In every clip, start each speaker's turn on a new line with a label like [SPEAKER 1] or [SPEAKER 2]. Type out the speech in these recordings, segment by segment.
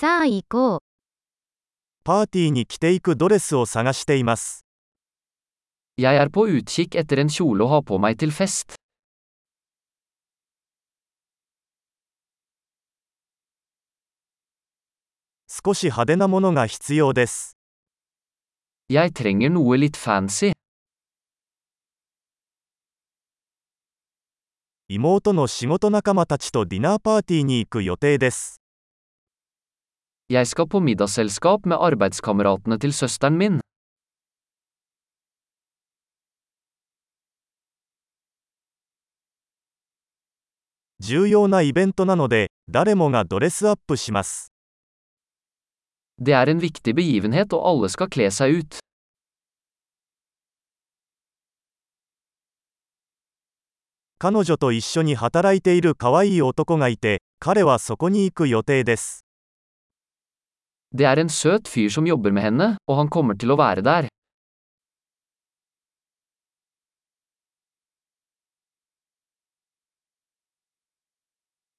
[SPEAKER 1] さあ行こう。
[SPEAKER 2] パーティーに着ていくドレスを探しています。
[SPEAKER 3] Jeg er på utkikk etter en kjole å ha på meg til fest.
[SPEAKER 2] 少し派手なものが必要です。
[SPEAKER 3] Jeg trenger noe litt fancy.
[SPEAKER 2] 妹の仕事仲間たちとディナーパーティーに行く予定です。
[SPEAKER 3] Jeg skal på middagsselskap med arbeidskameratene til søsteren min.
[SPEAKER 2] 重要なイベントなので、誰もがドレスアップします。
[SPEAKER 3] Det er en viktig begivenhet og alle skal kle seg ut.
[SPEAKER 2] 彼女と一緒に働いている可愛い男がいて、彼はそこに行く予定です。
[SPEAKER 3] Det er en søt fyr som jobber med henne, og han kommer til å være der.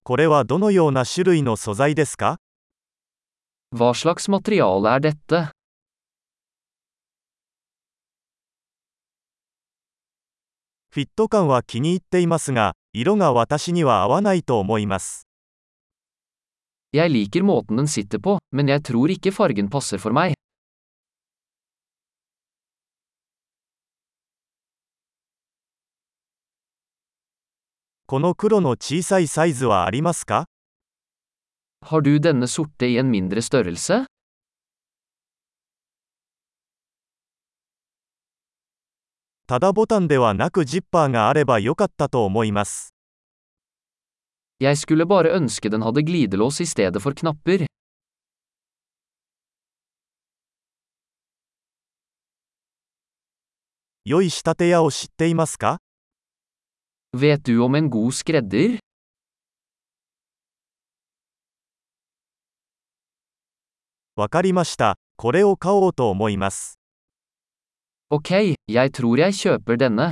[SPEAKER 2] これはどのような種類の素材ですか
[SPEAKER 3] Hva slags materiale er dette?
[SPEAKER 2] フィット感は気に入っていますが、色が私には合わないと思います。
[SPEAKER 3] Jeg liker måten den sitter på, men jeg tror ikke fargen passer for meg.
[SPEAKER 2] この黒の小さいサイズはありますか
[SPEAKER 3] Har du denne sorte i en mindre størrelse?
[SPEAKER 2] ただボタンではなくジッパーがあればよかったと思います。
[SPEAKER 3] Jeg skulle bare ønske den hadde glidelås i stedet for knapper. Vet du om en god skredder? Ok, jeg tror jeg kjøper denne.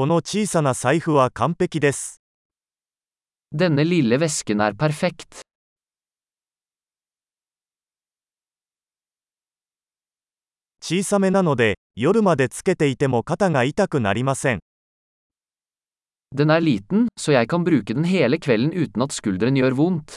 [SPEAKER 2] この小さな財布は完璧です。
[SPEAKER 3] Denne lille vesken er perfekt.
[SPEAKER 2] 小さめなので、夜までつけていても肩が痛くなりません。
[SPEAKER 3] Den er liten, så jeg kan bruke den hele kvelden uten at skulderen gjør vondt.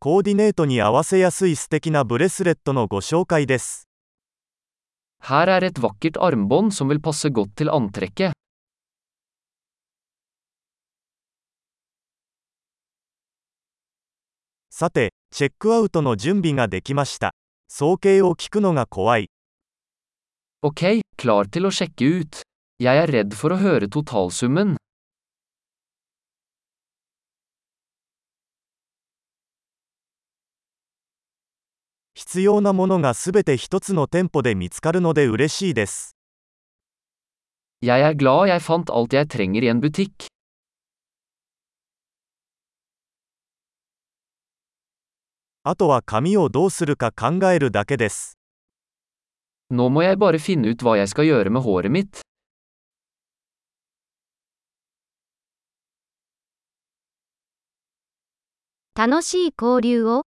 [SPEAKER 2] コーディネートに合わせやすい素敵なブレスレットのご紹介です。
[SPEAKER 3] Her er et vakkert armbånd som vil passe godt til antrekket.
[SPEAKER 2] さて、チェックアウトの準備ができました。総計を聞くのが怖い。
[SPEAKER 3] Ok, klar til å sjekke ut. Jeg er redd for å høre totalsummen.
[SPEAKER 2] 必要なものがすべて一つの店舗で見つかるので嬉しいです。
[SPEAKER 3] Jeg er glad jeg fant alt jeg trenger i en butikk.
[SPEAKER 2] あとは髪をどうするか考えるだけです。
[SPEAKER 3] Nå må jeg bare finne ut hva jeg skal gjøre med håret mitt.
[SPEAKER 1] 楽しい交流を。